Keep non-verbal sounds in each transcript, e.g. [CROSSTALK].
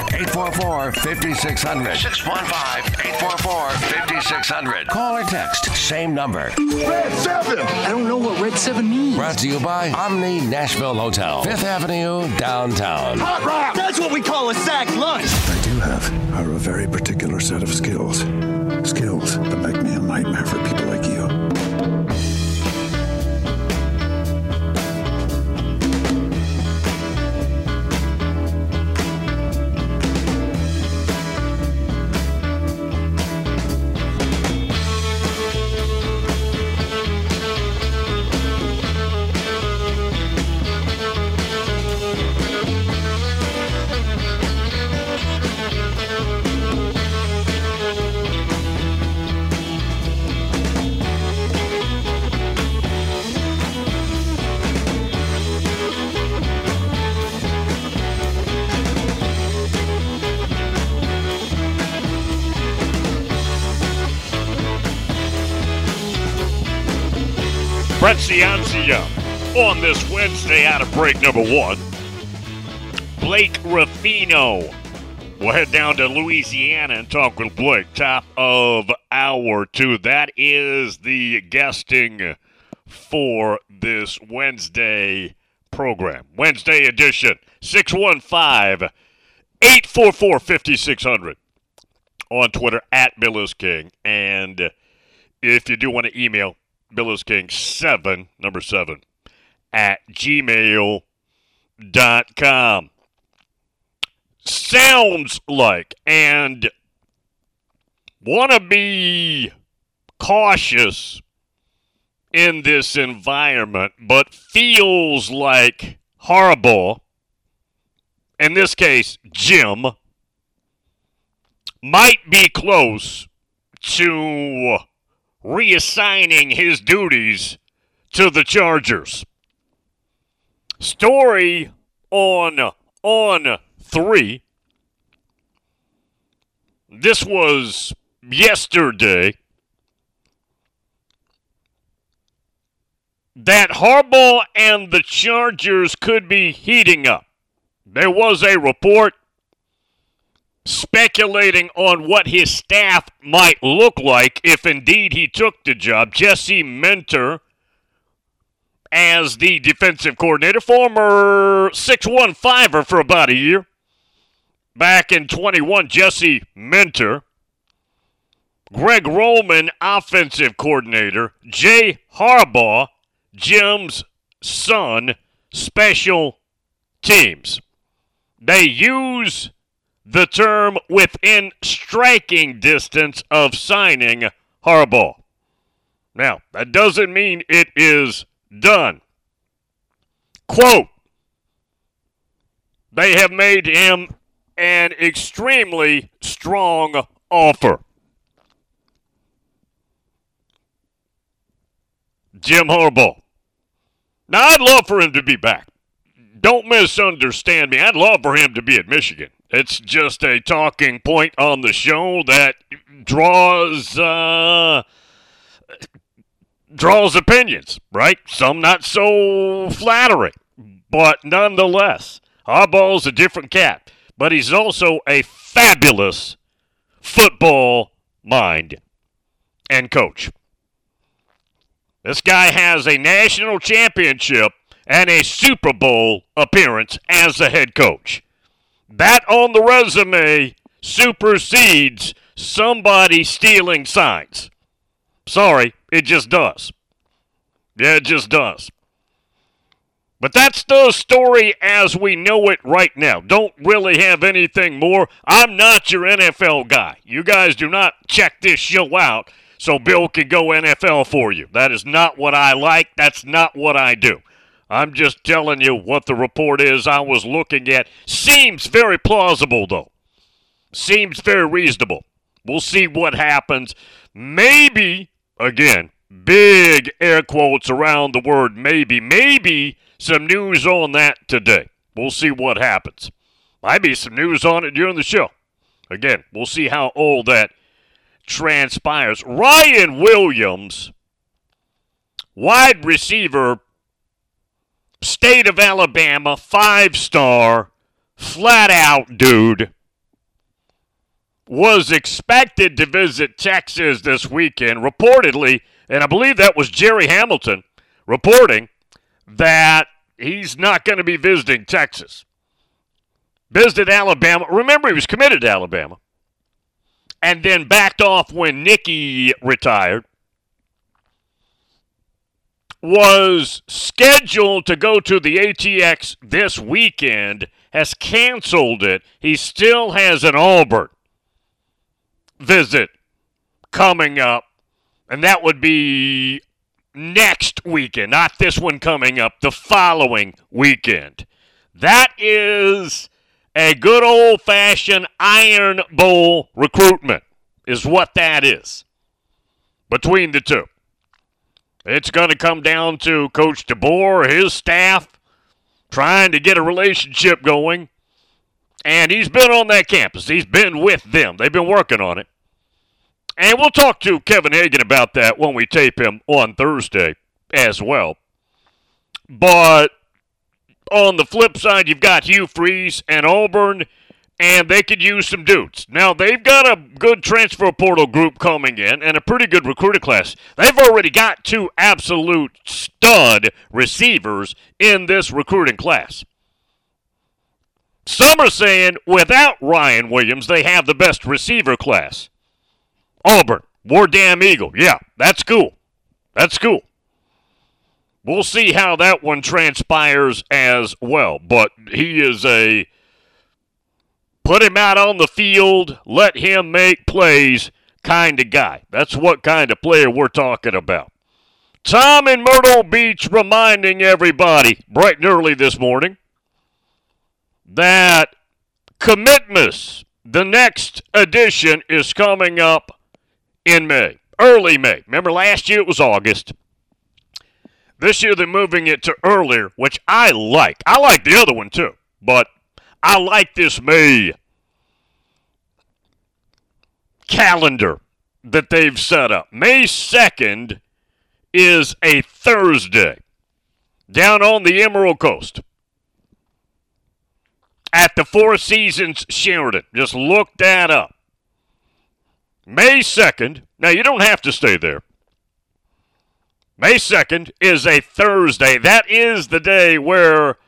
844 5600. 615 844 5600. Call or text, same number. Red 7! I don't know what Red 7 means. Brought to you by Omni Nashville Hotel, Fifth Avenue, downtown. Hot rock! That's what we call a sack lunch. I do have are a very particular set of skills. Skills Brett Ciancia on this Wednesday out of break number one. Blake Ruffino. We'll head down to Louisiana and talk with Blake. Top of hour two. That is the guesting for this Wednesday program. Wednesday edition. 615 844 5600 on Twitter at Bill is King. And if you do want to email, Bill is King 7, number 7, at gmail.com. Sounds like, and want to be cautious in this environment, but feels like horrible. in this case, Jim, might be close to reassigning his duties to the Chargers. Story on on 3. This was yesterday. That Harbaugh and the Chargers could be heating up. There was a report speculating on what his staff might look like if indeed he took the job. Jesse Minter as the defensive coordinator, former 615er for about a year. Back in 21, Jesse Minter. Greg Roman, offensive coordinator. Jay Harbaugh, Jim's son, special teams. They use the term within striking distance of signing Harbaugh. Now, that doesn't mean it is done. Quote They have made him an extremely strong offer. Jim Harbaugh. Now, I'd love for him to be back. Don't misunderstand me. I'd love for him to be at Michigan. It's just a talking point on the show that draws uh, draws opinions, right? Some not so flattering, but nonetheless, Harbaugh's a different cat. But he's also a fabulous football mind and coach. This guy has a national championship and a Super Bowl appearance as a head coach. That on the resume supersedes somebody stealing signs. Sorry, it just does. Yeah, it just does. But that's the story as we know it right now. Don't really have anything more. I'm not your NFL guy. You guys do not check this show out so Bill can go NFL for you. That is not what I like. That's not what I do. I'm just telling you what the report is I was looking at. Seems very plausible, though. seems very reasonable. We'll see what happens. Maybe, again, big air quotes around the word maybe, maybe some news on that today. We'll see what happens. Might be some news on it during the show. Again, we'll see how all that transpires. Ryan Williams, wide receiver, state of Alabama, five star, flat out dude, was expected to visit Texas this weekend. Reportedly, and I believe that was Jerry Hamilton reporting that he's not going to be visiting Texas. Visited Alabama. Remember, he was committed to Alabama. And then backed off when Nicky retired. Was scheduled to go to the ATX this weekend, has canceled it. He still has an Auburn visit coming up, and that would be next weekend, not this one coming up, the following weekend. That is a good old fashioned Iron Bowl recruitment, is what that is between the two. It's going to come down to Coach DeBoer, his staff, trying to get a relationship going. And he's been on that campus. He's been with them. They've been working on it. And we'll talk to Kevin Hagan about that when we tape him on Thursday as well. But on the flip side, you've got Hugh Freeze and Auburn, and they could use some dudes. Now, they've got a good transfer portal group coming in and a pretty good recruiter class. They've already got two absolute stud receivers in this recruiting class. Some are saying without Ryan Williams, they have the best receiver class. Auburn, War Damn Eagle. Yeah, that's cool. That's cool. We'll see how that one transpires as well. But he is a put him out on the field, let him make plays kind of guy. That's what kind of player we're talking about. Tom in Myrtle Beach reminding everybody bright and early this morning that Commitmas, the next edition, is coming up in May, early May. Remember last year it was August. This year they're moving it to earlier, which I like. I like the other one too, but I like this May calendar that they've set up. May 2nd is a Thursday down on the Emerald Coast at the Four Seasons Sheraton. Just look that up. May 2nd, now you don't have to stay there. May 2nd is a Thursday. That is the day where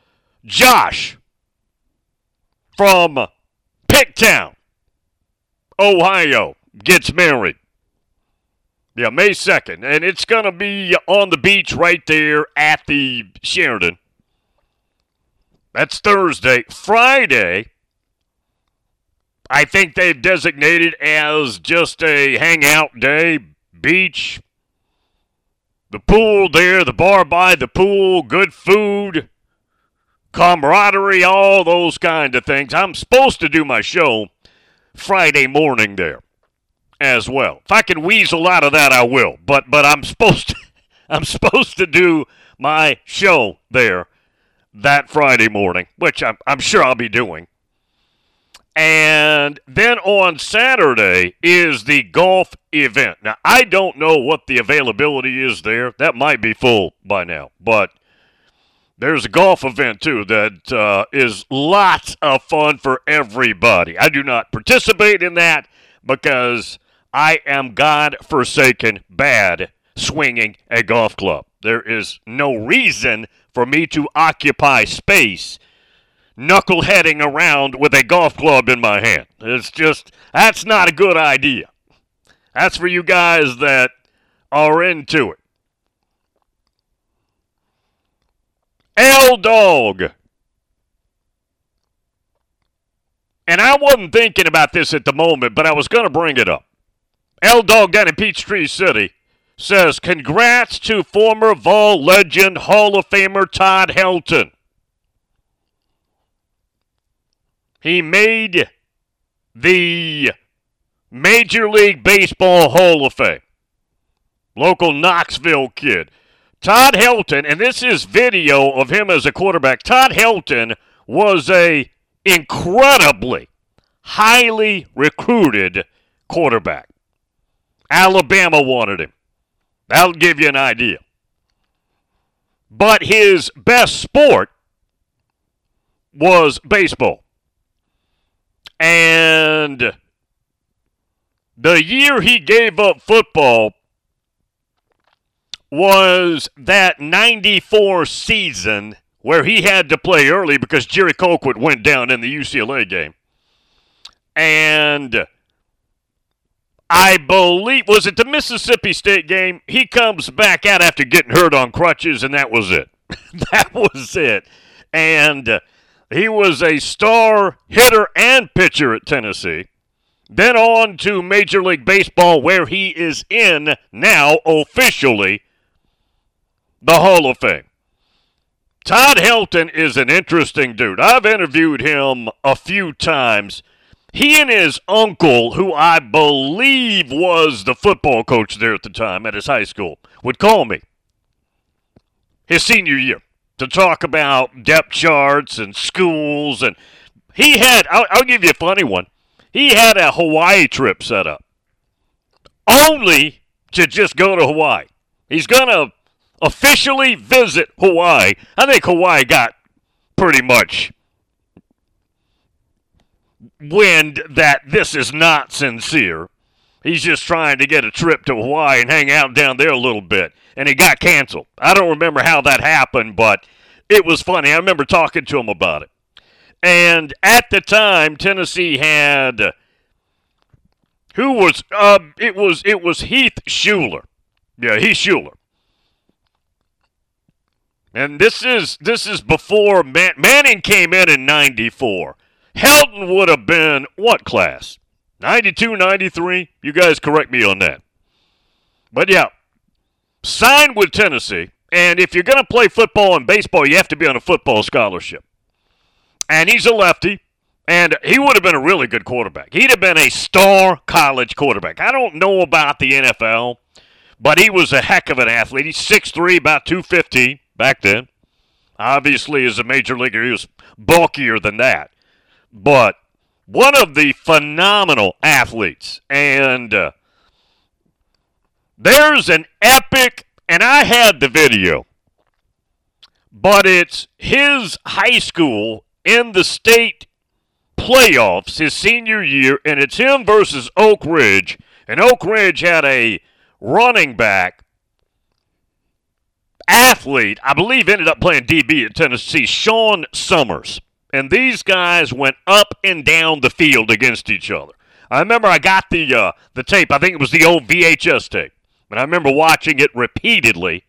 Josh from Picktown, Ohio, gets married. Yeah, May 2nd. And it's going to be on the beach right there at the Sheraton. That's Thursday. Friday, I think they've designated as just a hangout day, beach, the pool there, the bar by the pool, good food, camaraderie, all those kind of things. I'm supposed to do my show Friday morning there as well. If I can weasel out of that, I will. But but I'm supposed to, [LAUGHS] I'm supposed to do my show there that Friday morning, which I'm, I'm sure I'll be doing. And then on Saturday is the golf event. Now, I don't know what the availability is there. That might be full by now. But there's a golf event, too, that uh, is lots of fun for everybody. I do not participate in that because I am God forsaken bad swinging a golf club. There is no reason for me to occupy space knuckleheading around with a golf club in my hand. It's just, that's not a good idea. That's for you guys that are into it. L Dog. And I wasn't thinking about this at the moment, but I was going to bring it up. L Dog down in Peachtree City says, Congrats to former Vol legend Hall of Famer Todd Helton. He made the Major League Baseball Hall of Fame. Local Knoxville kid. Todd Helton, and this is video of him as a quarterback. Todd Helton was a incredibly highly recruited quarterback. Alabama wanted him. That'll give you an idea. But his best sport was baseball. And the year he gave up football was that 94 season where he had to play early because Jerry Colquitt went down in the UCLA game. And I believe, was it the Mississippi State game? He comes back out after getting hurt on crutches, and that was it. [LAUGHS] that was it. And he was a star hitter and pitcher at Tennessee. Then on to Major League Baseball, where he is in now officially the Hall of Fame. Todd Helton is an interesting dude. I've interviewed him a few times. He and his uncle, who I believe was the football coach there at the time at his high school, would call me his senior year to talk about depth charts and schools. And he had, I'll, I'll give you a funny one. He had a Hawaii trip set up only to just go to Hawaii. He's going to officially visit Hawaii. I think Hawaii got pretty much wind that this is not sincere. He's just trying to get a trip to Hawaii and hang out down there a little bit. And it got canceled. I don't remember how that happened, but it was funny. I remember talking to him about it. And at the time, Tennessee had who was uh, it was it was Heath Shuler. Yeah, Heath Shuler. And this is this is before Man- Manning came in in 94. Helton would have been what class? 92, 93? You guys correct me on that. But yeah, signed with Tennessee. And if you're going to play football and baseball, you have to be on a football scholarship and he's a lefty, and he would have been a really good quarterback. He'd have been a star college quarterback. I don't know about the NFL, but he was a heck of an athlete. He's 6'3", about 250 back then. Obviously, as a major leaguer, he was bulkier than that. But one of the phenomenal athletes. And uh, there's an epic, and I had the video, but it's his high school in the state playoffs his senior year, and it's him versus Oak Ridge. And Oak Ridge had a running back athlete, I believe ended up playing DB at Tennessee, Sean Summers. And these guys went up and down the field against each other. I remember I got the uh, the tape. I think it was the old VHS tape, and I remember watching it repeatedly.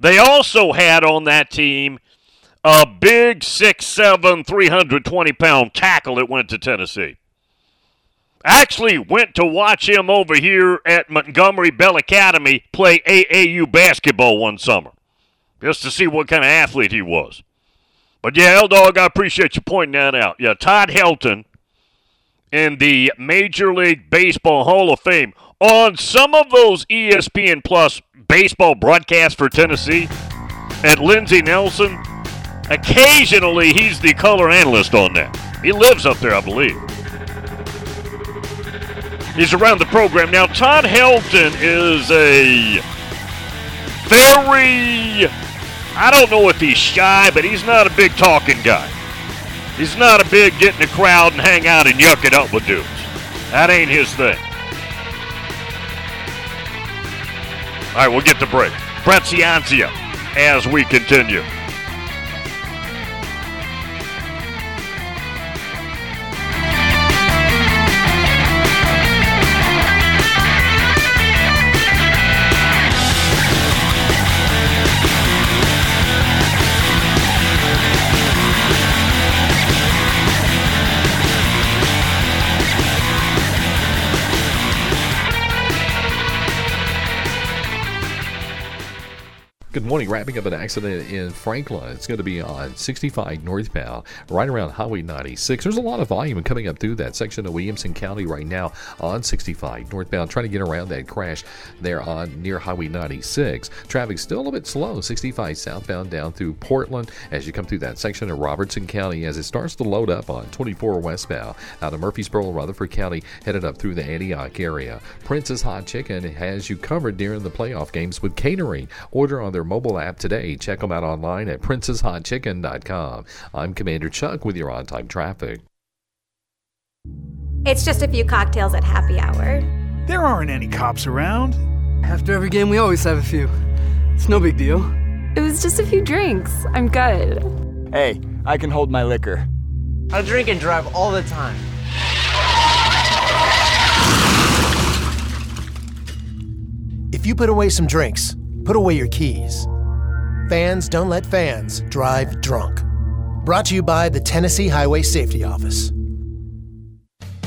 They also had on that team a big 6'7", 320 pound tackle that went to Tennessee. Actually went to watch him over here at Montgomery Bell Academy play AAU basketball one summer, just to see what kind of athlete he was. But yeah, L Dog, I appreciate you pointing that out. Yeah, Todd Helton in the Major League Baseball Hall of Fame on some of those ESPN Plus baseball broadcasts for Tennessee at Lindsey Nelson Occasionally, he's the color analyst on that. He lives up there, I believe. He's around the program. Now, Todd Helton is a very, I don't know if he's shy, but he's not a big talking guy. He's not a big get in the crowd and hang out and yuck it up with dudes. That ain't his thing. All right, we'll get to break. Brett as we continue. Morning. Wrapping up an accident in Franklin. It's going to be on 65 northbound, right around Highway 96. There's a lot of volume coming up through that section of Williamson County right now on 65 northbound, trying to get around that crash there on near Highway 96. Traffic still a little bit slow. 65 southbound down through Portland as you come through that section of Robertson County as it starts to load up on 24 westbound out of Murfreesboro, Rutherford County, headed up through the Antioch area. Prince's Hot Chicken has you covered during the playoff games with catering. Order on their mobile app today. Check them out online at princeshotchicken.com. I'm Commander Chuck with your on time traffic. It's just a few cocktails at happy hour. There aren't any cops around. After every game, we always have a few. It's no big deal. It was just a few drinks. I'm good. Hey, I can hold my liquor. I drink and drive all the time. If you put away some drinks, put away your keys. Fans don't let fans drive drunk. Brought to you by the Tennessee Highway Safety Office.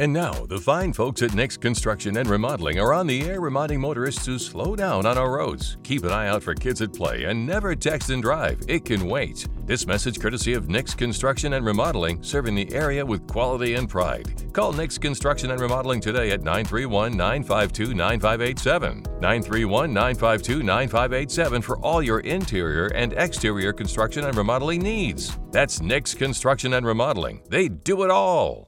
And now, the fine folks at Nix Construction and Remodeling are on the air reminding motorists to slow down on our roads. Keep an eye out for kids at play and never text and drive. It can wait. This message courtesy of Nix Construction and Remodeling, serving the area with quality and pride. Call Nix Construction and Remodeling today at 931 952 9587. 931 952 9587 for all your interior and exterior construction and remodeling needs. That's Nix Construction and Remodeling. They do it all.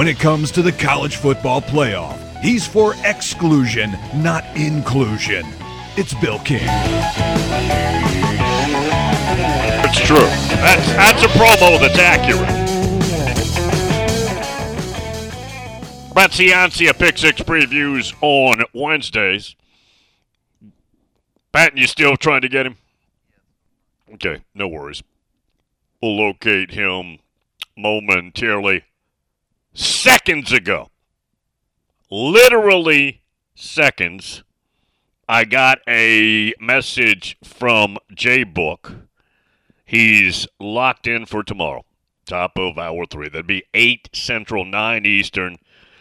When it comes to the college football playoff, he's for exclusion, not inclusion. It's Bill King. It's true. That's that's a promo that's accurate. Brett Ciancia Pick Six previews on Wednesdays. Patton, you still trying to get him? Okay, no worries. We'll locate him momentarily. Seconds ago, literally seconds, I got a message from J Book. He's locked in for tomorrow, top of hour three. That'd be 8 Central, 9 Eastern.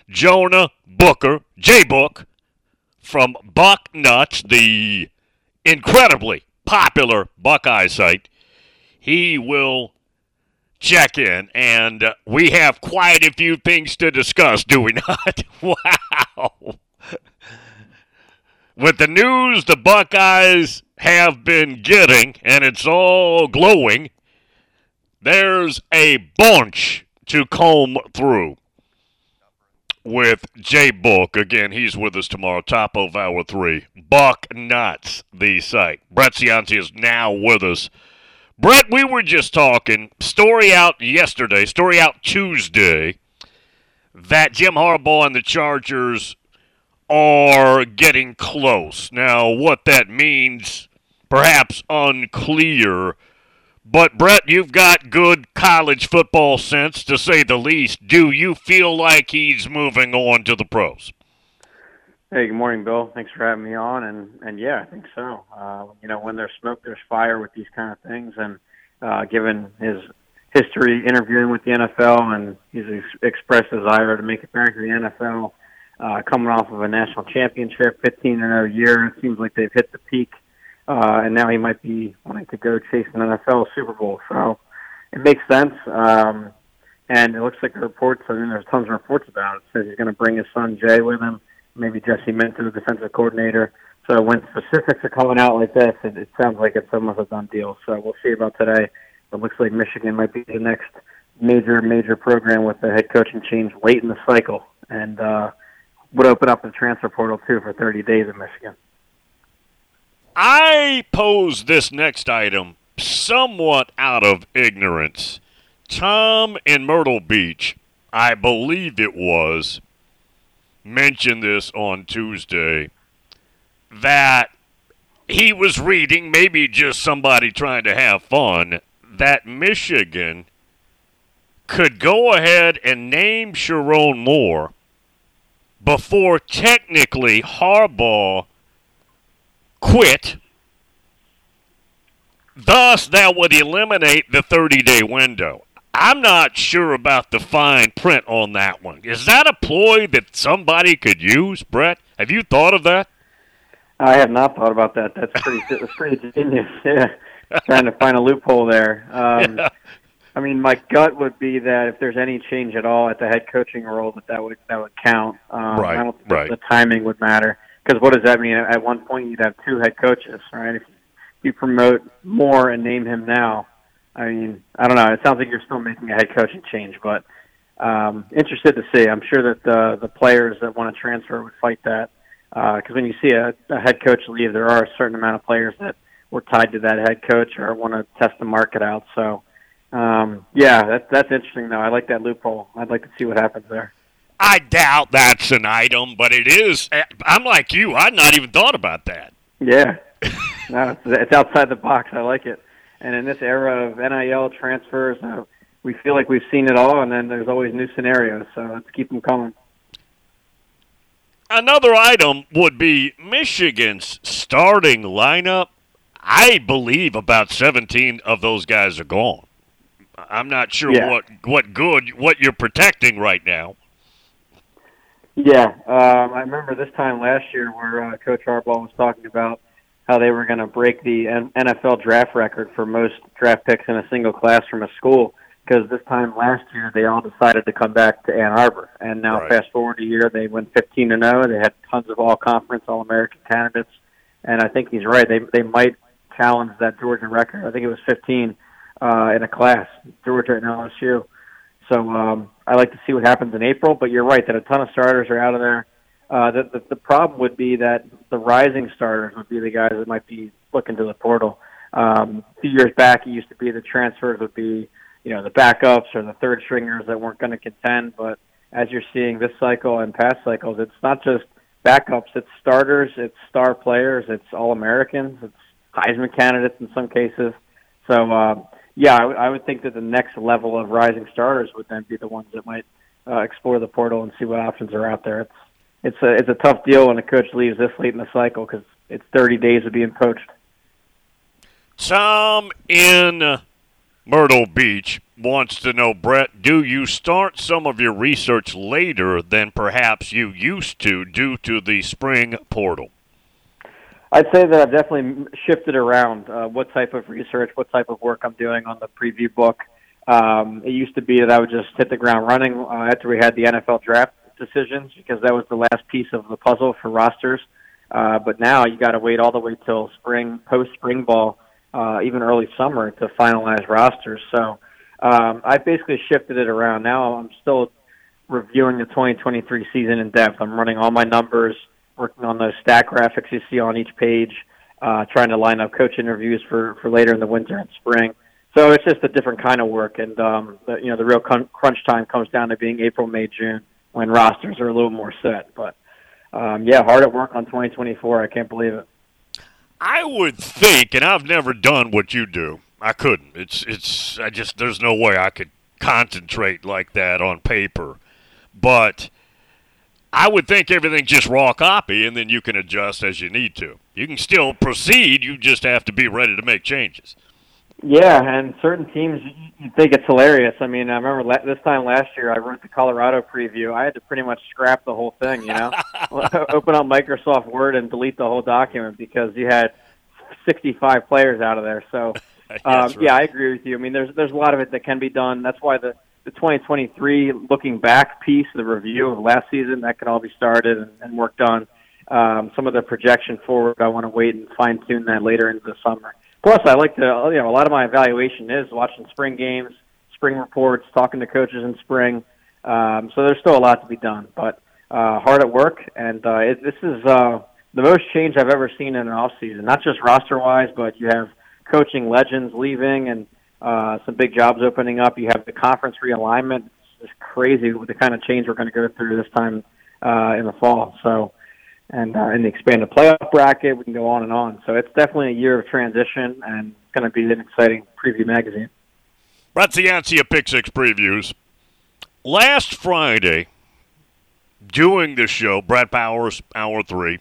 Jonah Booker, J Book, from Bucknuts, the incredibly popular Buckeye site. He will check in, and we have quite a few things to discuss, do we not? [LAUGHS] wow. With the news the Buckeyes have been getting, and it's all glowing, there's a bunch to comb through with Jay Book. Again, he's with us tomorrow, top of hour three. Bucknuts, the site. Brett Ciancia is now with us. Brett, we were just talking, story out yesterday, story out Tuesday, that Jim Harbaugh and the Chargers are getting close. Now, what that means, perhaps unclear, But Brett, you've got good college football sense to say the least. Do you feel like he's moving on to the pros? Hey, good morning, Bill. Thanks for having me on. And and yeah, I think so. Uh, you know, when there's smoke, there's fire with these kind of things. And uh, given his history interviewing with the NFL and his ex- expressed desire to make it back to the NFL, uh, coming off of a national championship, 15 in a year, it seems like they've hit the peak. Uh, and now he might be wanting to go chase an NFL Super Bowl. So it makes sense. Um, and it looks like the reports, I mean, there's tons of reports about it says he's going to bring his son Jay with him maybe Jesse Minter, the defensive coordinator. So when specifics are coming out like this, it, it sounds like it's almost a done deal. So we'll see about today. It looks like Michigan might be the next major, major program with the head coaching change late in the cycle, and uh, would open up the transfer portal too for 30 days in Michigan. I pose this next item somewhat out of ignorance. Tom in Myrtle Beach, I believe it was, mentioned this on Tuesday that he was reading, maybe just somebody trying to have fun, that Michigan could go ahead and name Sherrone Moore before technically Harbaugh quit. Thus, that would eliminate the 30 day window. I'm not sure about the fine print on that one. Is that a ploy that somebody could use, Brett? Have you thought of that? I have not thought about that. That's pretty. that's pretty [LAUGHS] genius. Yeah, trying to find a loophole there. Um, [LAUGHS] yeah. I mean, my gut would be that if there's any change at all at the head coaching role, that that would that would count. Um, right. I don't think right. the timing would matter because what does that mean? At one point, you'd have two head coaches, right? If you promote Moore and name him now, I mean, I don't know. It sounds like you're still making a head coaching change, but um, interested to see. I'm sure that the the players that want to transfer would fight that because uh, when you see a, a head coach leave, there are a certain amount of players that were tied to that head coach or want to test the market out. So, um, yeah, that's that's interesting though. I like that loophole. I'd like to see what happens there. I doubt that's an item, but it is. Eh, I'm like you. I'd not even thought about that. Yeah, [LAUGHS] no, it's, it's outside the box. I like it. And in this era of NIL transfers, uh, we feel like we've seen it all, and then there's always new scenarios. So let's keep them coming. Another item would be Michigan's starting lineup. I believe about 17 of those guys are gone. I'm not sure yeah. what what good what you're protecting right now. Yeah, um, I remember this time last year where uh, Coach Harbaugh was talking about how they were going to break the NFL draft record for most draft picks in a single class from a school because this time last year they all decided to come back to Ann Arbor, and now right. fast forward a year they went 15 and 0. They had tons of all conference, all American candidates, and I think he's right. They they might challenge that Georgia record. I think it was 15 uh, in a class, Georgia and LSU. So um, I like to see what happens in April. But you're right that a ton of starters are out of there. Uh, the, the the problem would be that the rising starters would be the guys that might be looking to the portal. Um, a few years back, it used to be the transfers would be you know the backups or the third stringers that weren't going to contend. But as you're seeing this cycle and past cycles, it's not just backups; it's starters, it's star players, it's all Americans, it's Heisman candidates in some cases. So uh, yeah, I, w- I would think that the next level of rising starters would then be the ones that might uh, explore the portal and see what options are out there. It's it's a it's a tough deal when a coach leaves this late in the cycle because it's 30 days of being coached. Tom in Myrtle Beach wants to know, Brett, do you start some of your research later than perhaps you used to due to the spring portal? I'd say that I've definitely shifted around uh, what type of research, what type of work I'm doing on the preview book. Um, it used to be that I would just hit the ground running uh, after we had the NFL draft decisions because that was the last piece of the puzzle for rosters. Uh, but now you got to wait all the way till spring, post spring ball, uh, even early summer to finalize rosters. So um, I basically shifted it around. Now I'm still reviewing the 2023 season in depth. I'm running all my numbers, working on those stat graphics you see on each page, uh, trying to line up coach interviews for for later in the winter and spring. So it's just a different kind of work, and um, the, you know the real crunch time comes down to being April, May, June when rosters are a little more set. But um, yeah, hard at work on 2024. I can't believe it. I would think, and I've never done what you do, I couldn't. It's it's I just there's no way I could concentrate like that on paper. But I would think everything just raw copy, and then you can adjust as you need to. You can still proceed. You just have to be ready to make changes. Yeah, and certain teams you think it's hilarious. I mean, I remember la- this time last year I wrote the Colorado preview. I had to pretty much scrap the whole thing. You know, [LAUGHS] [LAUGHS] open up Microsoft Word and delete the whole document because you had 65 players out of there. So, [LAUGHS] um, right. yeah, I agree with you. I mean, there's there's a lot of it that can be done. That's why the the 2023 looking back piece, the review of last season, that can all be started and, and worked on. Um, some of the projection forward, I want to wait and fine tune that later into the summer. Plus, I like to, you know, a lot of my evaluation is watching spring games, spring reports, talking to coaches in spring. Um, so there's still a lot to be done, but uh, hard at work, and uh, it, this is uh, the most change I've ever seen in an off season. Not just roster wise, but you have coaching legends leaving and uh, some big jobs opening up. You have the conference realignment. It's just crazy with the kind of change we're going to go through this time uh, in the fall. So and uh, in the expanded playoff bracket. We can go on and on. So it's definitely a year of transition, and it's going to be an exciting preview magazine. Brett Ciancia Pick Six previews. Last Friday, doing the show, Brad Powers, hour three,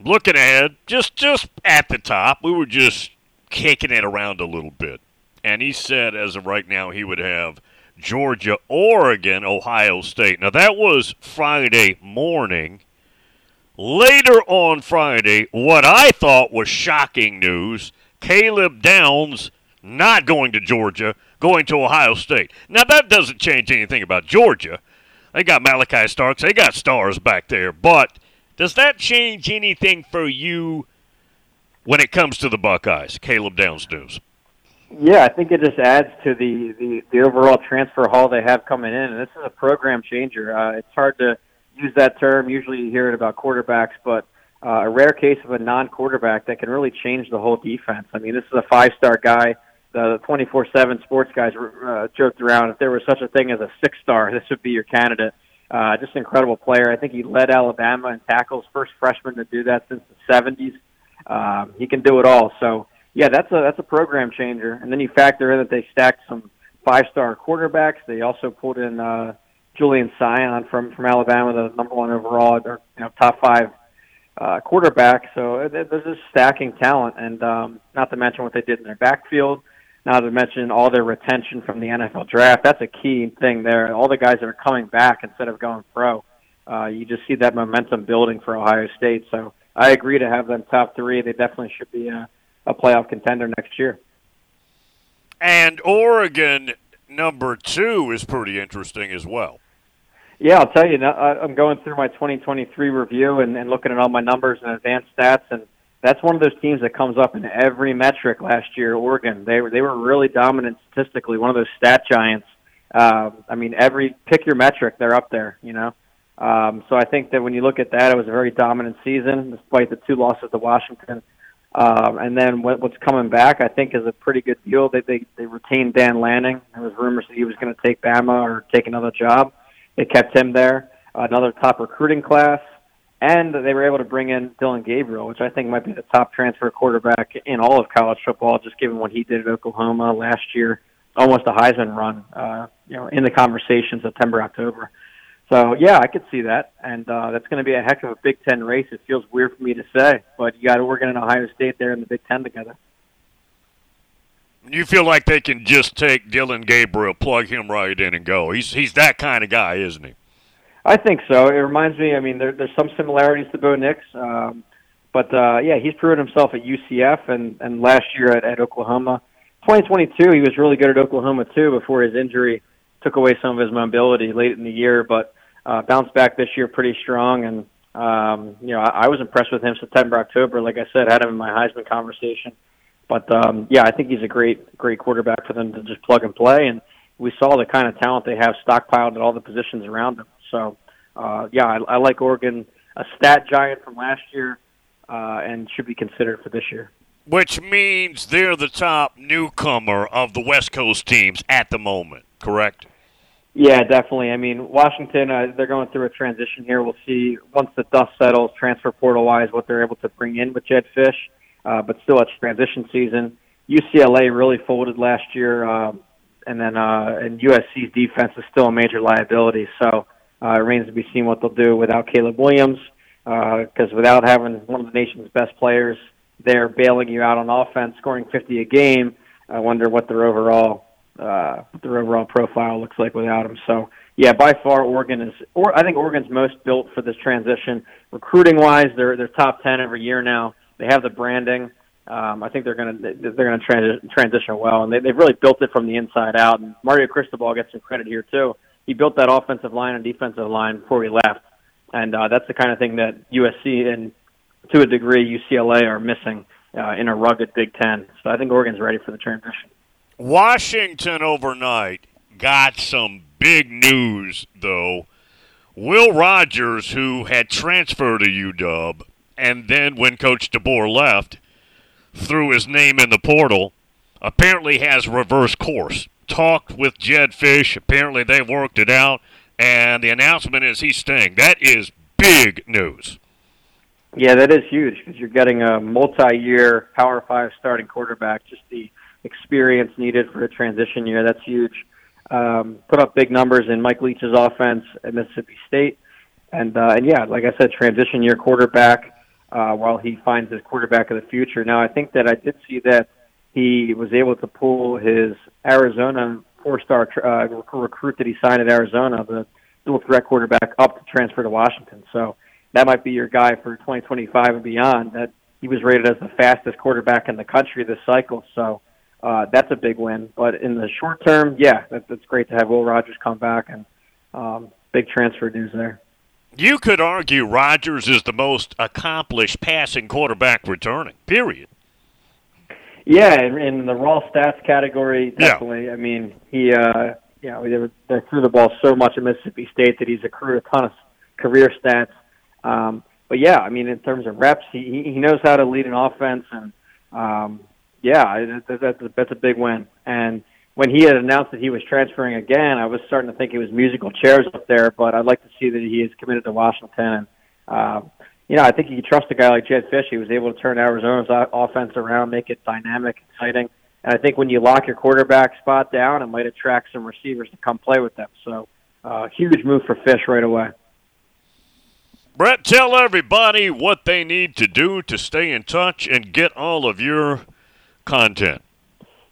looking ahead, just just at the top, we were just kicking it around a little bit. And he said, as of right now, he would have Georgia, Oregon, Ohio State. Now, that was Friday morning. Later on Friday, what I thought was shocking news Caleb Downs not going to Georgia, going to Ohio State. Now, that doesn't change anything about Georgia. They got Malachi Starks, they got stars back there. But does that change anything for you when it comes to the Buckeyes, Caleb Downs news? Yeah, I think it just adds to the, the, the overall transfer haul they have coming in. And this is a program changer. Uh, it's hard to use that term. Usually you hear it about quarterbacks, but uh, a rare case of a non-quarterback that can really change the whole defense. I mean, this is a five-star guy. The 24/7 sports guys uh, joked around if there was such a thing as a six-star, [LAUGHS] this would be your candidate. Uh, just an incredible player. I think he led Alabama in tackles, first freshman to do that since the 70s. Um, he can do it all. So yeah, that's a that's a program changer. And then you factor in that they stacked some five-star quarterbacks. They also pulled in. Uh, Julian Sayin from from Alabama, the number one overall, or you know top five uh, quarterback. So there's just stacking talent, and um, not to mention what they did in their backfield. Not to mention all their retention from the NFL draft. That's a key thing there. All the guys that are coming back instead of going pro. Uh, you just see that momentum building for Ohio State. So I agree to have them top three. They definitely should be a, a playoff contender next year. And Oregon number two is pretty interesting as well. Yeah, I'll tell you. I'm going through my 2023 review and, and looking at all my numbers and advanced stats, and that's one of those teams that comes up in every metric last year. Oregon, they were they were really dominant statistically. One of those stat giants. Um, I mean, every pick your metric, they're up there. You know, um, so I think that when you look at that, it was a very dominant season, despite the two losses to Washington. Um, and then what, what's coming back, I think, is a pretty good deal. They they, they retained Dan Lanning. There was rumors that he was going to take Bama or take another job. They kept him there. Another top recruiting class. And they were able to bring in Dillon Gabriel, which I think might be the top transfer quarterback in all of college football, just given what he did at Oklahoma last year, almost a Heisman run, uh, you know, in the conversation September, October. So yeah, I could see that, and uh, that's going to be a heck of a Big Ten race. It feels weird for me to say, but you got Oregon and Ohio State there in the Big Ten together. You feel like they can just take Dillon Gabriel, plug him right in, and go. He's he's that kind of guy, isn't he? I think so. It reminds me. I mean, there, there's some similarities to Bo Nix, um, but uh, yeah, he's proven himself at UCF and and last year at, at Oklahoma. 2022, he was really good at Oklahoma too before his injury took away some of his mobility late in the year, but uh, bounced back this year pretty strong. And um, you know, I, I was impressed with him September, October. Like I said, had him in my Heisman conversation. But um, yeah, I think he's a great, great quarterback for them to just plug and play. And we saw the kind of talent they have stockpiled at all the positions around them. So uh, yeah, I, I like Oregon, a stat giant from last year, uh, and should be considered for this year. Which means they're the top newcomer of the West Coast teams at the moment, correct? Yeah, definitely. I mean, Washington, uh, they're going through a transition here. We'll see once the dust settles, transfer portal wise, what they're able to bring in with Jedd Fisch uh, but still it's transition season. UCLA really folded last year, uh, and then uh, and USC's defense is still a major liability. So uh, it remains to be seen what they'll do without Caleb Williams, because uh, without having one of the nation's best players there bailing you out on offense, scoring 50 a game, I wonder what their overall uh, their overall profile looks like without him. So yeah, by far Oregon is, or I think Oregon's most built for this transition. Recruiting wise, they're they're top ten every year now. They have the branding. Um, I think they're going to they're going to transi- transition well, and they, they've really built it from the inside out. And Mario Cristobal gets some credit here too. He built that offensive line and defensive line before he left, and uh, that's the kind of thing that USC and to a degree UCLA are missing uh, in a rugged Big Ten. So I think Oregon's ready for the transition. Washington overnight got some big news, though. Will Rogers, who had transferred to UW, and then when Coach DeBoer left, threw his name in the portal, apparently has reverse course. Talked with Jedd Fisch. Apparently they've worked it out, and the announcement is he's staying. That is big news. Yeah, that is huge because you're getting a multi-year Power Five starting quarterback. Just the experience needed for a transition year. That's huge. Um, put up big numbers in Mike Leach's offense at Mississippi State, and uh, and yeah, like I said, transition year quarterback uh, while he finds his quarterback of the future. Now, I think that I did see that he was able to pull his Arizona four-star uh, recruit that he signed at Arizona, the dual threat quarterback, up to transfer to Washington. So that might be your guy for 2025 and beyond. That he was rated as the fastest quarterback in the country this cycle. So uh, that's a big win. But in the short term, yeah, that, that's great to have Will Rogers come back and um, big transfer news there. You could argue Rogers is the most accomplished passing quarterback returning. Period. Yeah, in, in the raw stats category, definitely. Yeah. I mean, he, uh, you know, they, they threw the ball so much at Mississippi State that he's accrued a ton of career stats. Um, but yeah, I mean, in terms of reps, he he knows how to lead an offense, and um, yeah, that, that's that's a big win. And when he had announced that he was transferring again, I was starting to think it was musical chairs up there. But I'd like to see that he is committed to Washington, and uh, you know, I think you can trust a guy like Jedd Fisch. He was able to turn Arizona's offense around, make it dynamic, exciting. And I think when you lock your quarterback spot down, it might attract some receivers to come play with them. So, uh, huge move for Fisch right away. Brett, tell everybody what they need to do to stay in touch and get all of your content.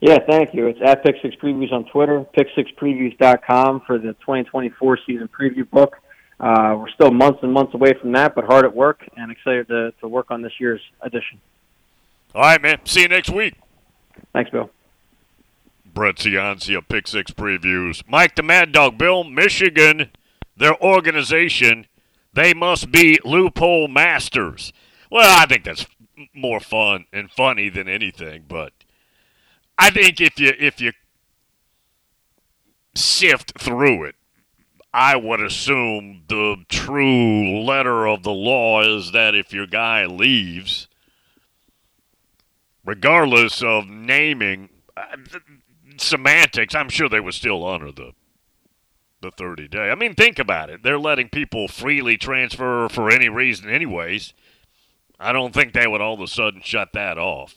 Yeah, thank you. It's at Pick Six Previews on Twitter, pick6previews.com for the 2024 season preview book. Uh, we're still months and months away from that, but hard at work and excited to, to work on this year's edition. All right, man. See you next week. Thanks, Bill. Brett Ciancia, Pick Six Previews. Mike the Mad Dog, Bill, Michigan, their organization, they must be loophole masters. Well, I think that's more fun and funny than anything, but I think if you if you sift through it, I would assume the true letter of the law is that if your guy leaves, regardless of naming uh, semantics, I'm sure they would still honor the the 30 day. I mean, think about it. They're letting people freely transfer for any reason, anyways. I don't think they would all of a sudden shut that off.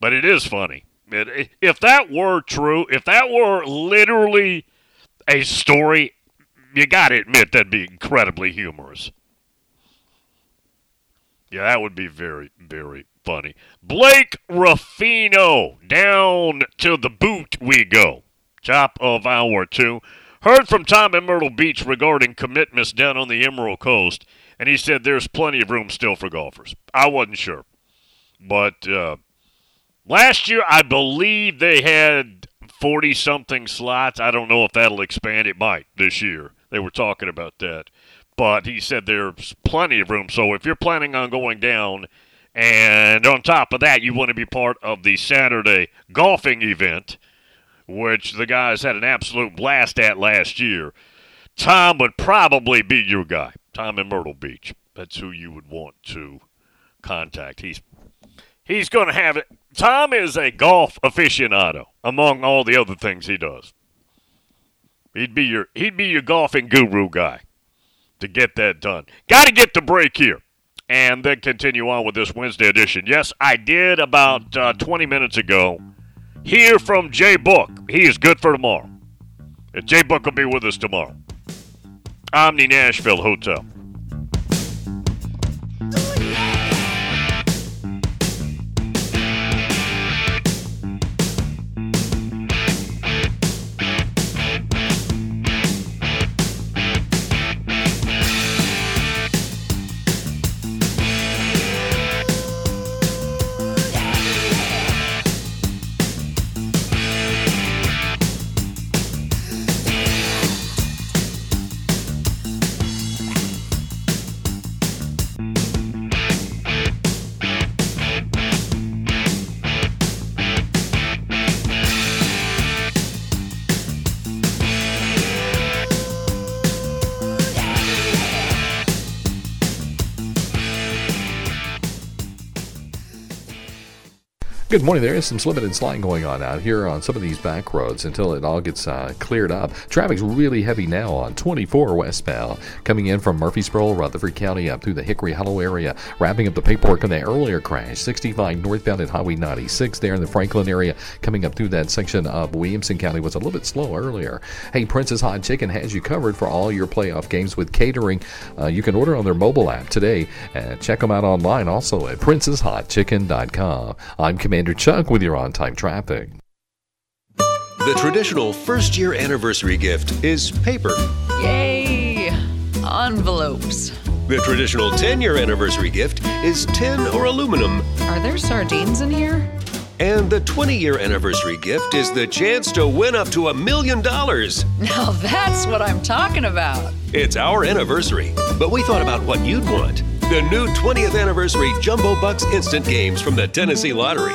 But it is funny. If that were true, if that were literally a story, you got to admit that'd be incredibly humorous. Yeah, that would be very, very funny. Blake Ruffino, down to the boot we go. Top of hour two. Heard from Tom in Myrtle Beach regarding commitments down on the Emerald Coast and he said there's plenty of room still for golfers. I wasn't sure. But uh, last year, I believe they had 40 something slots. I don't know if that'll expand. It might this year. They were talking about that. But he said there's plenty of room. So if you're planning on going down, and on top of that, you want to be part of the Saturday golfing event, which the guys had an absolute blast at last year, Tom would probably be your guy. Tom in Myrtle Beach. That's who you would want to contact. He's he's going to have it. Tom is a golf aficionado among all the other things he does. He'd be your he'd be your golfing guru guy to get that done. Got to get the break here and then continue on with this Wednesday edition. Yes, I did about uh, 20 minutes ago hear from Jay Book. He is good for tomorrow. And Jay Book will be with us tomorrow. Omni Nashville Hotel. Good morning. There is some slipping and sliding going on out here on some of these back roads until it all gets uh, cleared up. Traffic's really heavy now on 24 westbound, coming in from Murfreesboro, Rutherford County, up through the Hickory Hollow area, wrapping up the paperwork on the earlier crash. 65 northbound at Highway 96 there in the Franklin area, coming up through that section of Williamson County was a little bit slow earlier. Hey, Prince's Hot Chicken has you covered for all your playoff games with catering. Uh, you can order on their mobile app today. and check them out online also at princesshotchicken.com. I'm Commander Chuck with your on time traffic. The traditional first year anniversary gift is paper. Yay! Envelopes. The traditional 10 year anniversary gift is tin or aluminum. Are there sardines in here? And the 20 year anniversary gift is the chance to win up to a million dollars. Now that's what I'm talking about. It's our anniversary, but we thought about what you'd want. The new 20th anniversary Jumbo Bucks instant games from the Tennessee Lottery.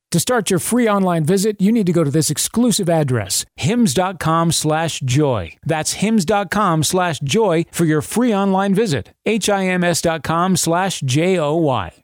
To start your free online visit, you need to go to this exclusive address, hims.com slash joy. That's hims.com slash joy for your free online visit. H-I-M-S.com slash J-O-Y.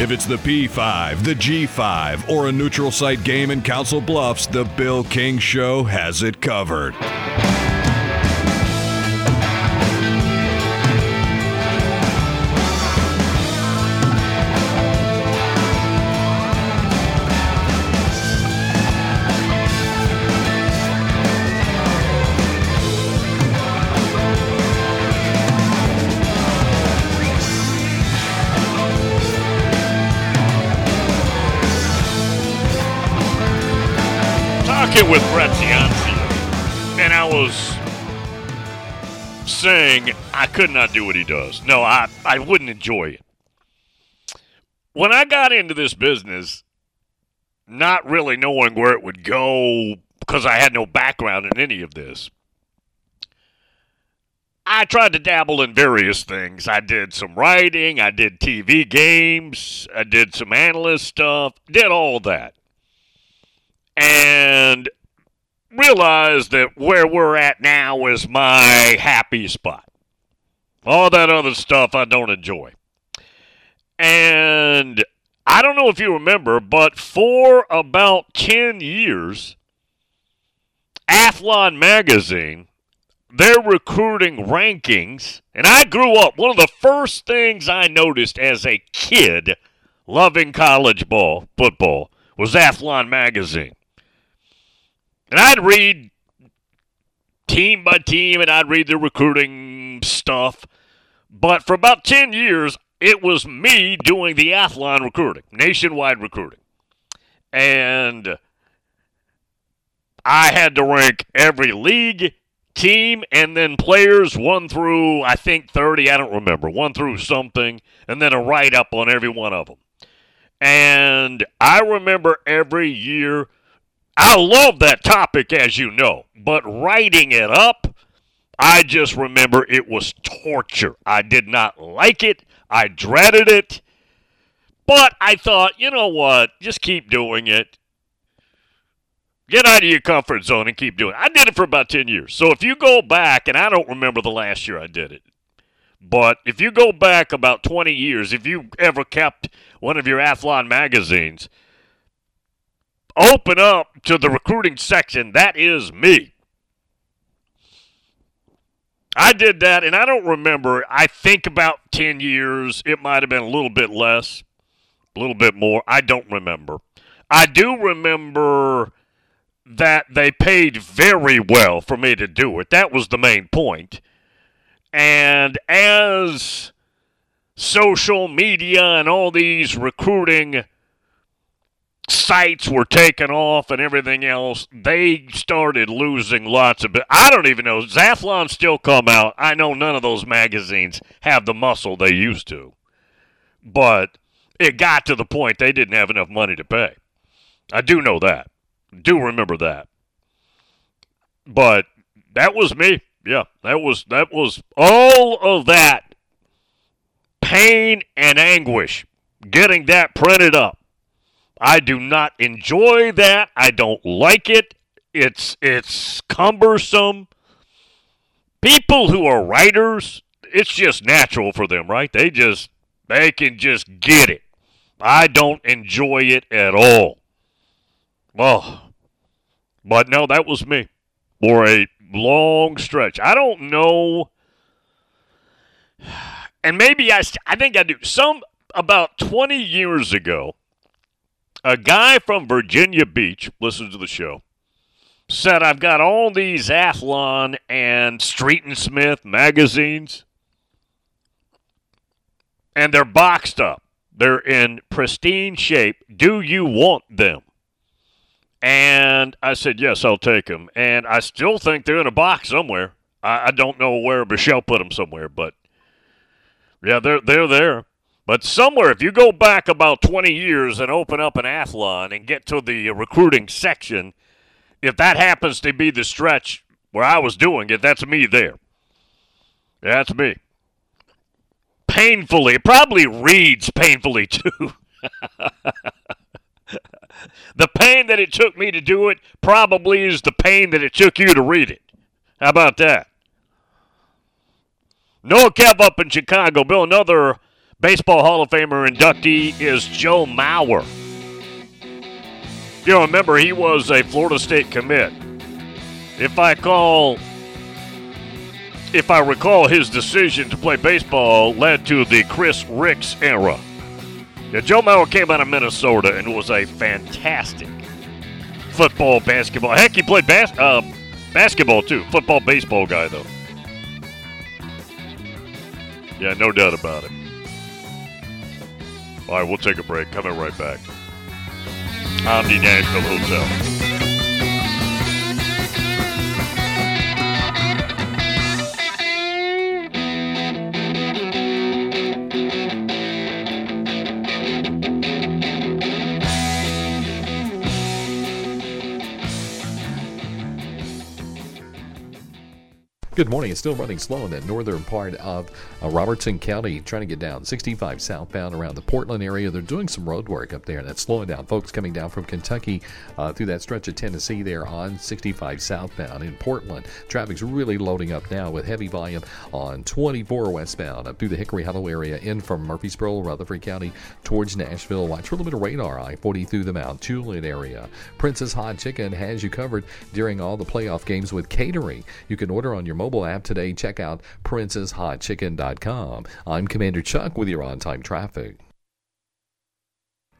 If it's the P5, the G5, or a neutral site game in Council Bluffs, the Bill King Show has it covered. With Brett and I was saying I could not do what he does. No, I, I wouldn't enjoy it. when I got into this business, not really knowing where it would go because I had no background in any of this, I tried to dabble in various things. I did some writing, I did TV games, I did some analyst stuff, did all that. And realized that where we're at now is my happy spot. All that other stuff I don't enjoy. And I don't know if you remember, but for about 10 years, Athlon Magazine, their recruiting rankings, and I grew up, one of the first things I noticed as a kid loving college ball, football, was Athlon Magazine. And I'd read team by team and I'd read the recruiting stuff. But for about 10 years, it was me doing the Athlon recruiting, nationwide recruiting. And I had to rank every league, team, and then players one through, I think, 30. I don't remember. One through something, and then a write up on every one of them. And I remember every year I love that topic, as you know, but writing it up, I just remember it was torture. I did not like it. I dreaded it. But I thought, you know what? Just keep doing it. Get out of your comfort zone and keep doing it. I did it for about 10 years. So if you go back, and I don't remember the last year I did it, but if you go back about 20 years, if you ever kept one of your Athlon magazines, open up to the recruiting section. That is me. I did that, and I don't remember. I think about 10 years. It might have been a little bit less, a little bit more. I don't remember. I do remember that they paid very well for me to do it. That was the main point. And as social media and all these recruiting sites were taken off and everything else, they started losing lots of. I don't even know. Zathlon still come out. I know none of those magazines have the muscle they used to, but it got to the point they didn't have enough money to pay. I do know that. Do remember that. But that was me. Yeah, that was that was all of that pain and anguish getting that printed up I do not enjoy that. I don't like it. It's it's cumbersome. People who are writers, it's just natural for them, right? They just they can just get it. I don't enjoy it at all. Oh. But no, that was me for a long stretch. I don't know [SIGHS] and maybe I I think I do. Some about 20 years ago, a guy from Virginia Beach, listen to the show, said, I've got all these Athlon and Street and Smith magazines, and they're boxed up. They're in pristine shape. Do you want them? And I said, Yes, I'll take them. And I still think they're in a box somewhere. I, I don't know where Michelle put them somewhere, but yeah, they're, they're there. But somewhere, if you go back about 20 years and open up an Athlon and get to the recruiting section, if that happens to be the stretch where I was doing it, that's me there. That's me. Painfully. It probably reads painfully [LAUGHS] too. the pain that it took me to do it probably is the pain that it took you to read it. How about that? Noah Kev up in Chicago. Bill, another Baseball Hall of Famer inductee is Joe Mauer. You remember, he was a Florida State commit. If I call, if I recall, his decision to play baseball led to the Chris Rix era. Yeah, Joe Mauer came out of Minnesota and was a fantastic football, basketball. Heck, he played bas- uh, basketball too. Football, baseball guy though. Yeah, no doubt about it. All right, we'll take a break. Coming right back. Omni Nashville Hotel. Good morning. It's still running slow in the northern part of uh, Robertson County, trying to get down 65 southbound around the Portland area. They're doing some road work up there, and that's slowing down folks coming down from Kentucky uh, through that stretch of Tennessee there on 65 southbound in Portland. Traffic's really loading up now with heavy volume on 24 westbound up through the Hickory Hollow area in from Murfreesboro, Rutherford County towards Nashville. Watch for a little bit of radar I 40 through the Mount Tulin area. Prince's Hot Chicken has you covered during all the playoff games with catering. You can order on your mobile app today. Check out princesshotchicken.com. I'm Commander Chuck with your on time traffic.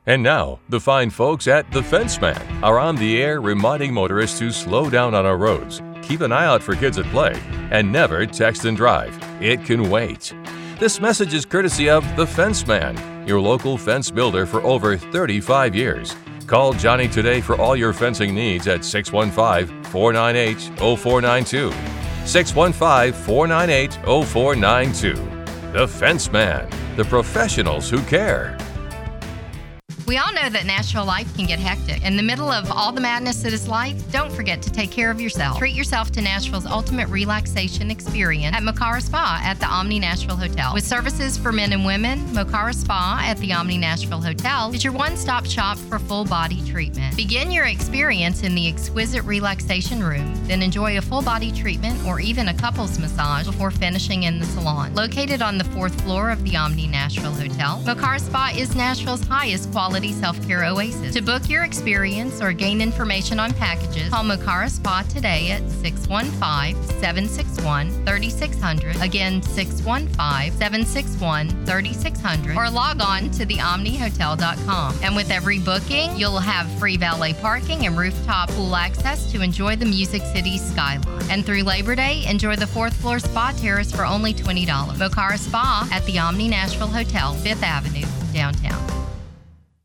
And now, the fine folks at The Fenceman are on the air reminding motorists to slow down on our roads, keep an eye out for kids at play, and never text and drive. It can wait. This message is courtesy of The Fenceman, your local fence builder for over 35 years. Call Johnny today for all your fencing needs at 615 498 0492. 615 498 0492. The Fenceman, the professionals who care. We all know that Nashville life can get hectic. In the middle of all the madness that is life, don't forget to take care of yourself. Treat yourself to Nashville's ultimate relaxation experience at Mokara Spa at the Omni Nashville Hotel. With services for men and women, Mokara Spa at the Omni Nashville Hotel is your one stop shop for full body treatment. Begin your experience in the exquisite relaxation room, then enjoy a full body treatment or even a couples massage before finishing in the salon. Located on the fourth floor of the Omni Nashville Hotel, Mokara Spa is Nashville's highest quality self care oasis. To book your experience or gain information on packages, call Mokara Spa today at 615 761 3600. Again, 615 761 3600. Or log on to theomnihotel.com. And with every booking, you'll have free valet parking and rooftop pool access to enjoy the Music City skyline. And through Labor Day, enjoy the fourth floor spa terrace for only $20. Mokara Spa at the Omni Nashville Hotel, 5th Avenue, downtown.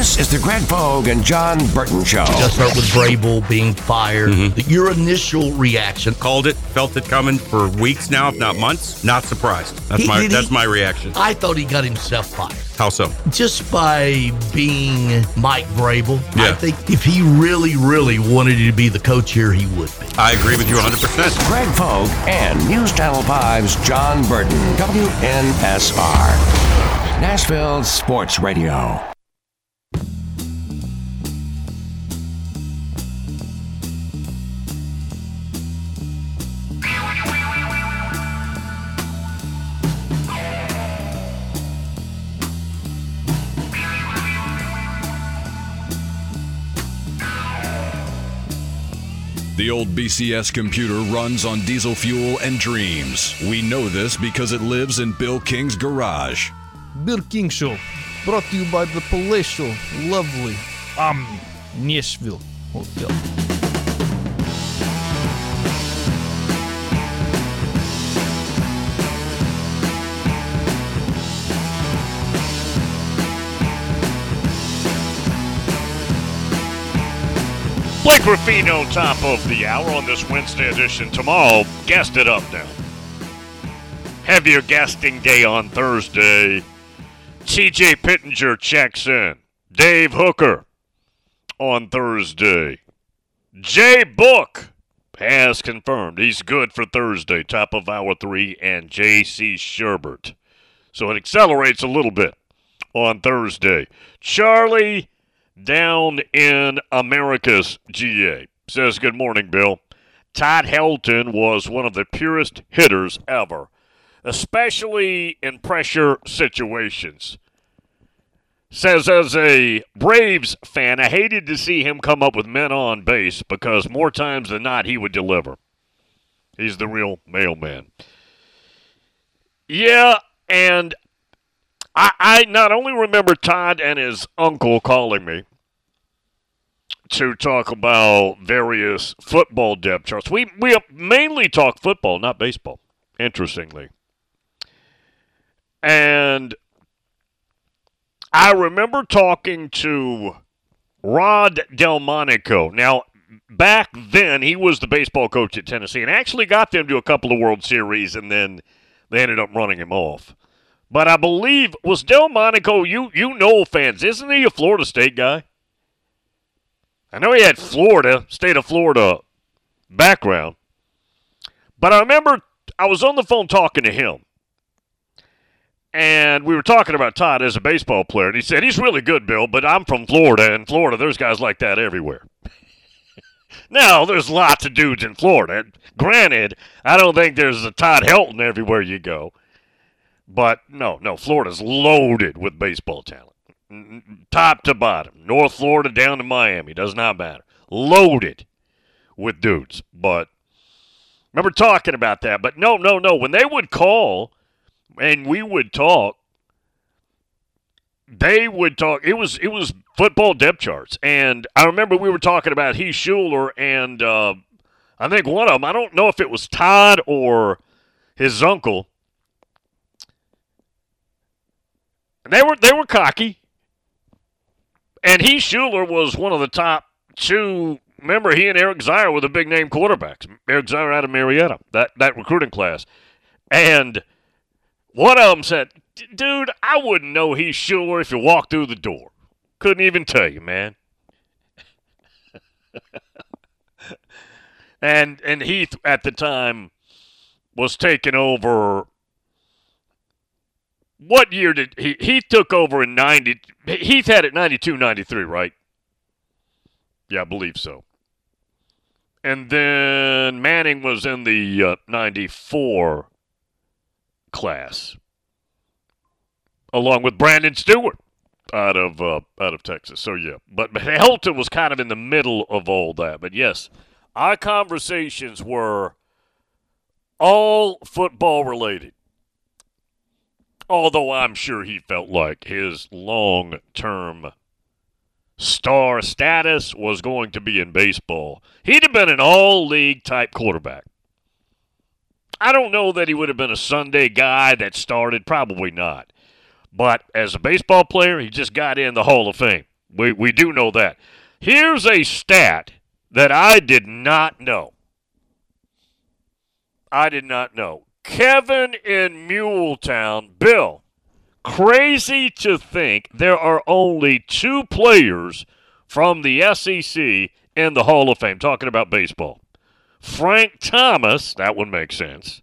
This is the Greg Pogue and John Burton Show. Just start with Vrabel being fired. Mm-hmm. Your initial reaction. Called it, felt it coming for weeks now, if not months. Not surprised. That's He- my that's he- my reaction. I thought he got himself fired. How so? Just by being Mike Vrabel. I Yeah. think if he really, really wanted to be the coach here, he would be. I agree with you 100%. Greg Pogue and News Channel 5's John Burton, WNSR. Nashville Sports Radio. The old BCS computer runs on diesel fuel and dreams. We know this because it lives in Bill King's garage. Bill King Show, brought to you by the palatial, lovely Omni Nashville Hotel. Blake Ruffino, top of the hour on this Wednesday edition. Tomorrow, guest it up now. Heavier guesting day on Thursday. TJ Pittenger checks in. Dave Hooker on Thursday. Jay Book has confirmed he's good for Thursday, top of hour three, and JC Shurburtt. So it accelerates a little bit on Thursday. Charlie down in Americus GA says, Good morning, Bill. Todd Helton was one of the purest hitters ever, especially in pressure situations. Says, as a Braves fan, I hated to see him come up with men on base because more times than not he would deliver. He's the real mailman. Yeah, and I, I not only remember Todd and his uncle calling me, to talk about various football depth charts. We we mainly talk football, not baseball. Interestingly, and I remember talking to Rod Delmonico. Now, back then, he was the baseball coach at Tennessee and actually got them to a couple of World Series, and then they ended up running him off. But I believe was Delmonico. You you know fans, isn't he a Florida State guy? I know he had Florida, state of Florida background. But I remember I was on the phone talking to him. And we were talking about Todd as a baseball player. And he said, He's really good, Bill, but I'm from Florida. And Florida, there's guys like that everywhere. [LAUGHS] now, there's lots of dudes in Florida. Granted, I don't think there's a Todd Helton everywhere you go. But no, no, Florida's loaded with baseball talent top to bottom, North Florida down to Miami, does not matter. Loaded with dudes. But remember talking about that. But no, no, no. When they would call and we would talk, they would talk. It was it was football depth charts, and I remember we were talking about Heath Shuler and uh, I think one of them. I don't know if it was Todd or his uncle. And they were they were cocky. And Heath Shuler was one of the top two. Remember, he and Eric Zeier were the big name quarterbacks. Eric Zeier out of Marietta, that, that recruiting class. And one of them said, Dude, I wouldn't know Heath Shuler if you walked through the door. Couldn't even tell you, man. [LAUGHS] and and Heath at the time was taking over what year did he he took over in 90 Heath had it 92 93 right? Yeah I believe so. And then Manning was in the uh, 94 class along with Brandon Stewart out of uh, out of Texas. So yeah but Helton was kind of in the middle of all that. But yes our conversations were all football related Although I'm sure he felt like his long term star status was going to be in baseball. He'd have been an all league type quarterback. I don't know that he would have been a Sunday guy that started, probably not. But as a baseball player, he just got in the Hall of Fame. We, we do know that. Here's a stat that I did not know. I did not know. Kevin in Muletown. Bill, crazy to think there are only two players from the SEC in the Hall of Fame, talking about baseball. Frank Thomas, that would make sense,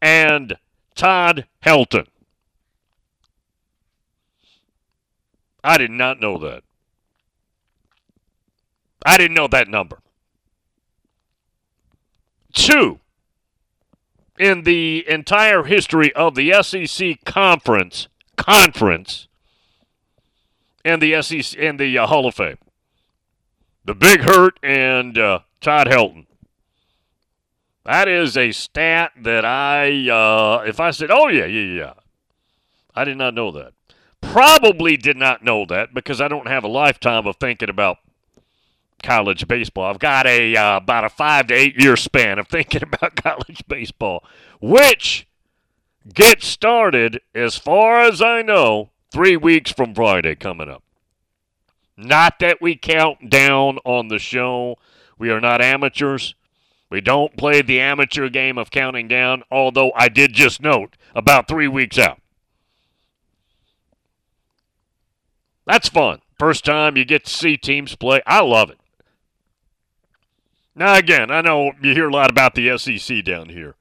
and Todd Helton. I did not know that. I didn't know that number. Two in the entire history of the SEC conference conference and the SEC and the uh, Hall of Fame. The Big Hurt and uh, Todd Helton. That is a stat that I, uh, if I said, oh, yeah, yeah, yeah, I did not know that. Probably did not know that because I don't have a lifetime of thinking about college baseball. I've got a uh, about a five to eight year span of [LAUGHS] thinking about college baseball, which gets started, as far as I know, three weeks from Friday coming up. Not that we count down on the show. We are not amateurs. We don't play the amateur game of counting down, although I did just note about three weeks out. That's fun. First time you get to see teams play. I love it. Now, again, I know you hear a lot about the SEC down here.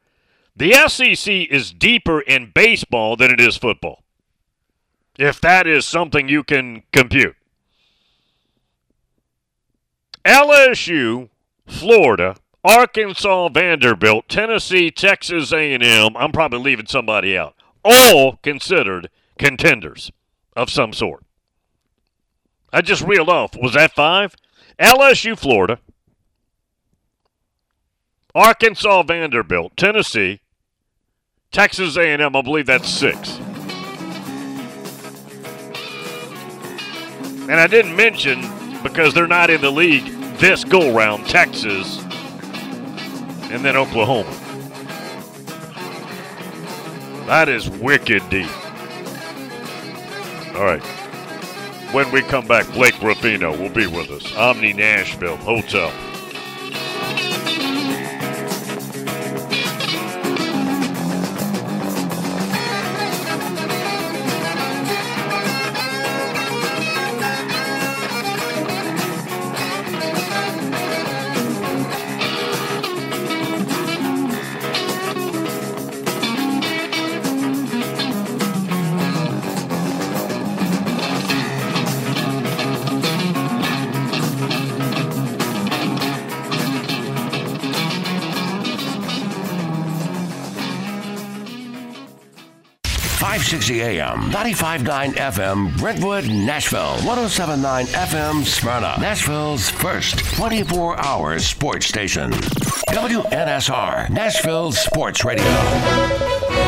The SEC is deeper in baseball than it is football. If that is something you can compute. LSU, Florida, Arkansas, Vanderbilt, Tennessee, Texas A&M, I'm probably leaving somebody out. All considered contenders of some sort. I just reeled off. Was that five? LSU, Florida, Arkansas, Vanderbilt, Tennessee, Texas A&M. I believe that's six. And I didn't mention because they're not in the league this go round. Texas and then Oklahoma. That is wicked deep. All right. When we come back, Blake Ruffino will be with us. Omni Nashville Hotel. 560 AM, 95.9 FM, Brentwood, Nashville, 107.9 FM, Smyrna, Nashville's first 24 hour sports station. WNSR, Nashville Sports Radio.